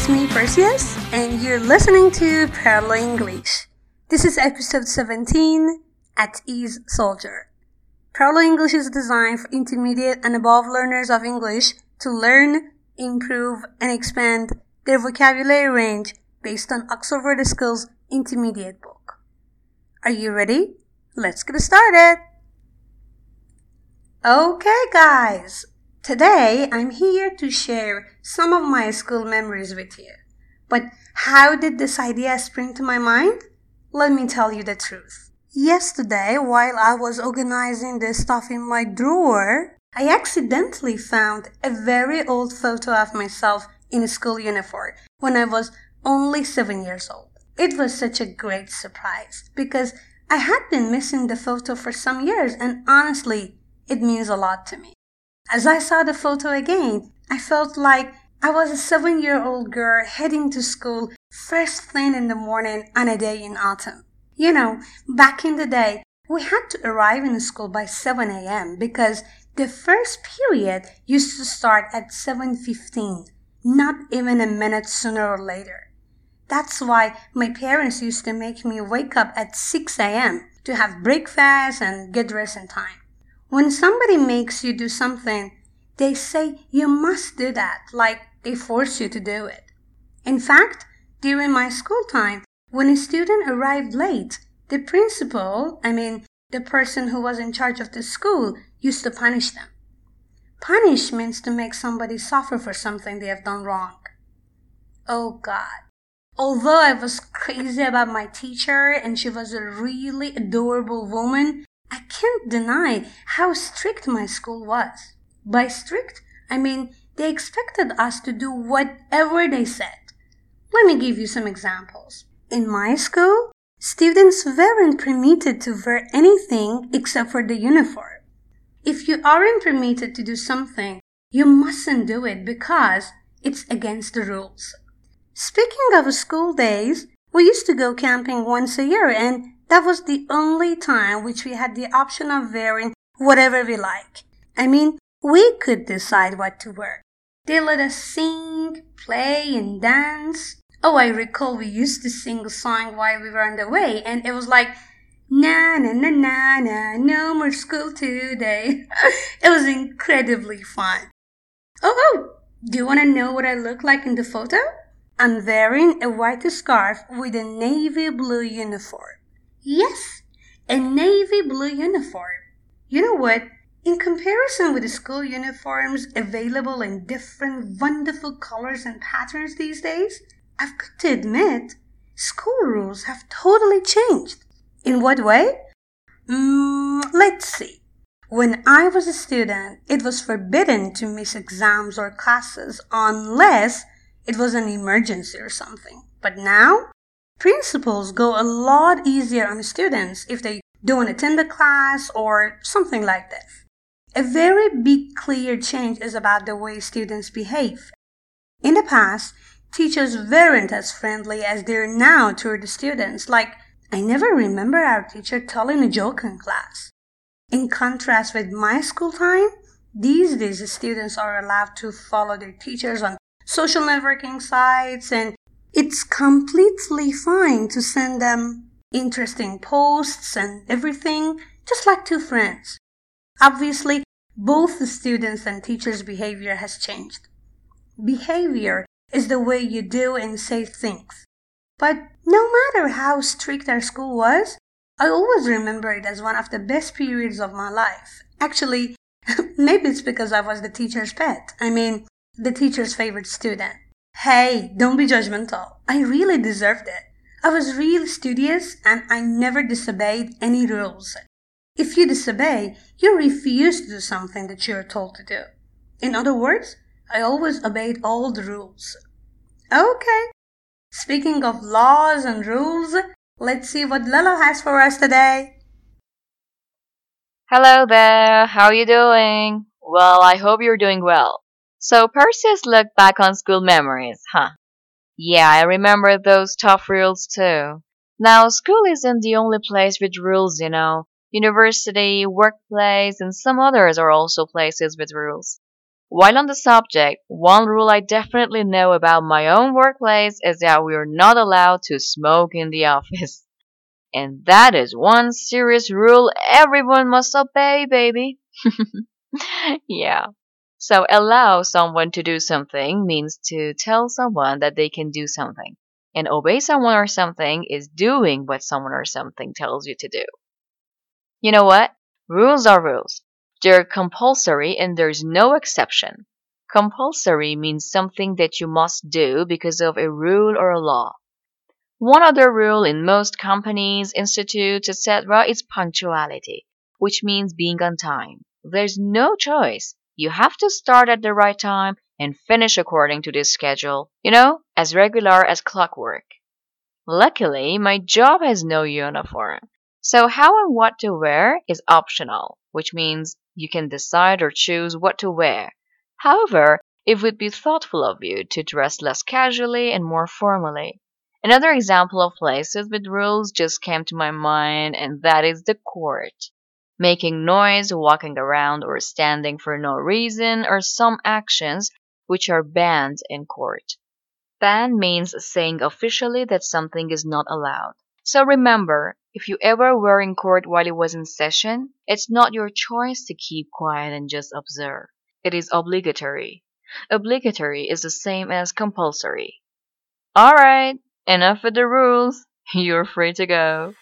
It's me Perseus, and you're listening to Parallel English. This is episode 17 At Ease Soldier. Parallel English is designed for intermediate and above learners of English to learn, improve, and expand their vocabulary range based on Oxford Skills Intermediate book. Are you ready? Let's get started! Okay, guys, Today, I'm here to share some of my school memories with you. But how did this idea spring to my mind? Let me tell you the truth. Yesterday, while I was organizing the stuff in my drawer, I accidentally found a very old photo of myself in school uniform when I was only seven years old. It was such a great surprise because I had been missing the photo for some years and honestly, it means a lot to me. As I saw the photo again, I felt like I was a seven year old girl heading to school first thing in the morning on a day in autumn. You know, back in the day, we had to arrive in school by 7 a.m. because the first period used to start at 7.15, not even a minute sooner or later. That's why my parents used to make me wake up at 6 a.m. to have breakfast and get dressed in time. When somebody makes you do something, they say you must do that, like they force you to do it. In fact, during my school time, when a student arrived late, the principal, I mean, the person who was in charge of the school, used to punish them. Punish means to make somebody suffer for something they have done wrong. Oh God. Although I was crazy about my teacher and she was a really adorable woman, I can't deny how strict my school was. By strict, I mean they expected us to do whatever they said. Let me give you some examples. In my school, students weren't permitted to wear anything except for the uniform. If you aren't permitted to do something, you mustn't do it because it's against the rules. Speaking of school days, we used to go camping once a year and that was the only time which we had the option of wearing whatever we like. I mean, we could decide what to wear. They let us sing, play, and dance. Oh, I recall we used to sing a song while we were on the way, and it was like, na na na na na, no more school today. it was incredibly fun. Oh, oh, do you want to know what I look like in the photo? I'm wearing a white scarf with a navy blue uniform. Yes, a navy blue uniform. You know what? In comparison with the school uniforms available in different wonderful colors and patterns these days, I've got to admit, school rules have totally changed. In what way? Mm, let's see. When I was a student, it was forbidden to miss exams or classes unless it was an emergency or something. But now, principals go a lot easier on students if they don't attend the class or something like this. A very big clear change is about the way students behave. In the past, teachers weren't as friendly as they're now toward the students. Like, I never remember our teacher telling a joke in class. In contrast with my school time, these days students are allowed to follow their teachers on social networking sites and it's completely fine to send them interesting posts and everything, just like two friends. Obviously, both the students' and teachers' behavior has changed. Behavior is the way you do and say things. But no matter how strict our school was, I always remember it as one of the best periods of my life. Actually, maybe it's because I was the teacher's pet. I mean, the teacher's favorite student. Hey, don't be judgmental. I really deserved it. I was really studious and I never disobeyed any rules. If you disobey, you refuse to do something that you're told to do. In other words, I always obeyed all the rules. Okay. Speaking of laws and rules, let's see what Lilo has for us today. Hello there, how are you doing? Well, I hope you're doing well. So Perseus looked back on school memories, huh? Yeah, I remember those tough rules too. Now, school isn't the only place with rules, you know. University, workplace, and some others are also places with rules. While on the subject, one rule I definitely know about my own workplace is that we're not allowed to smoke in the office. And that is one serious rule everyone must obey, baby. yeah. So allow someone to do something means to tell someone that they can do something. And obey someone or something is doing what someone or something tells you to do. You know what? Rules are rules. They're compulsory and there's no exception. Compulsory means something that you must do because of a rule or a law. One other rule in most companies, institutes, etc. is punctuality, which means being on time. There's no choice. You have to start at the right time and finish according to this schedule, you know, as regular as clockwork. Luckily, my job has no uniform. So how and what to wear is optional, which means you can decide or choose what to wear. However, it would be thoughtful of you to dress less casually and more formally. Another example of places with rules just came to my mind, and that is the court. Making noise, walking around, or standing for no reason are some actions which are banned in court. Ban means saying officially that something is not allowed. So remember, if you ever were in court while it was in session, it's not your choice to keep quiet and just observe. It is obligatory. Obligatory is the same as compulsory. Alright, enough with the rules. You're free to go.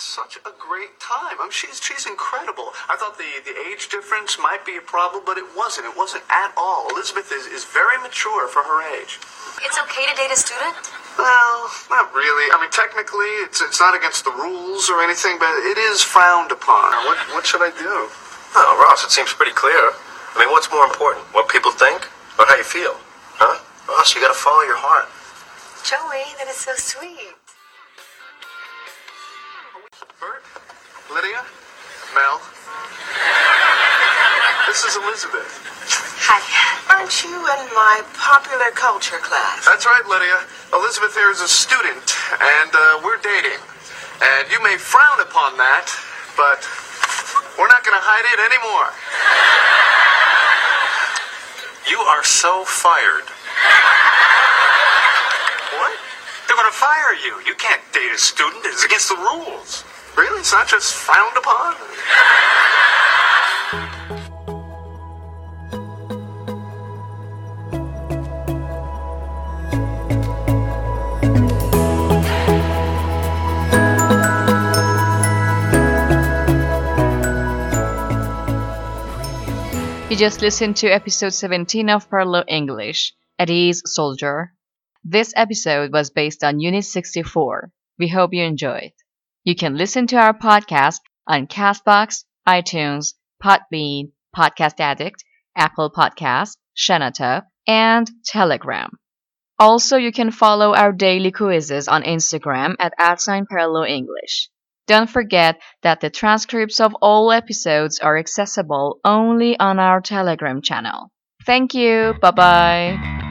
We had such a great time. I mean, she's she's incredible. I thought the, the age difference might be a problem, but it wasn't. It wasn't at all. Elizabeth is, is very mature for her age. It's okay to date a student? Well, not really. I mean, technically, it's it's not against the rules or anything, but it is frowned upon. What what should I do? Oh, Ross, it seems pretty clear. I mean, what's more important? What people think or how you feel? Huh? Ross, you gotta follow your heart. Joey, that is so sweet. Bert, Lydia, Mel. This is Elizabeth. Hi. Aren't you in my popular culture class? That's right, Lydia. Elizabeth here is a student, and uh, we're dating. And you may frown upon that, but we're not going to hide it anymore. You are so fired. What? They're gonna fire you. You can't date a student. It's against the rules. Really? It's not just frowned upon? You just listened to episode 17 of Parallel English, at ease soldier. This episode was based on Unit 64. We hope you enjoyed. You can listen to our podcast on Castbox, iTunes, Podbean, Podcast Addict, Apple Podcast, Shenoto, and Telegram. Also, you can follow our daily quizzes on Instagram at Parallel English. Don't forget that the transcripts of all episodes are accessible only on our Telegram channel. Thank you. Bye bye.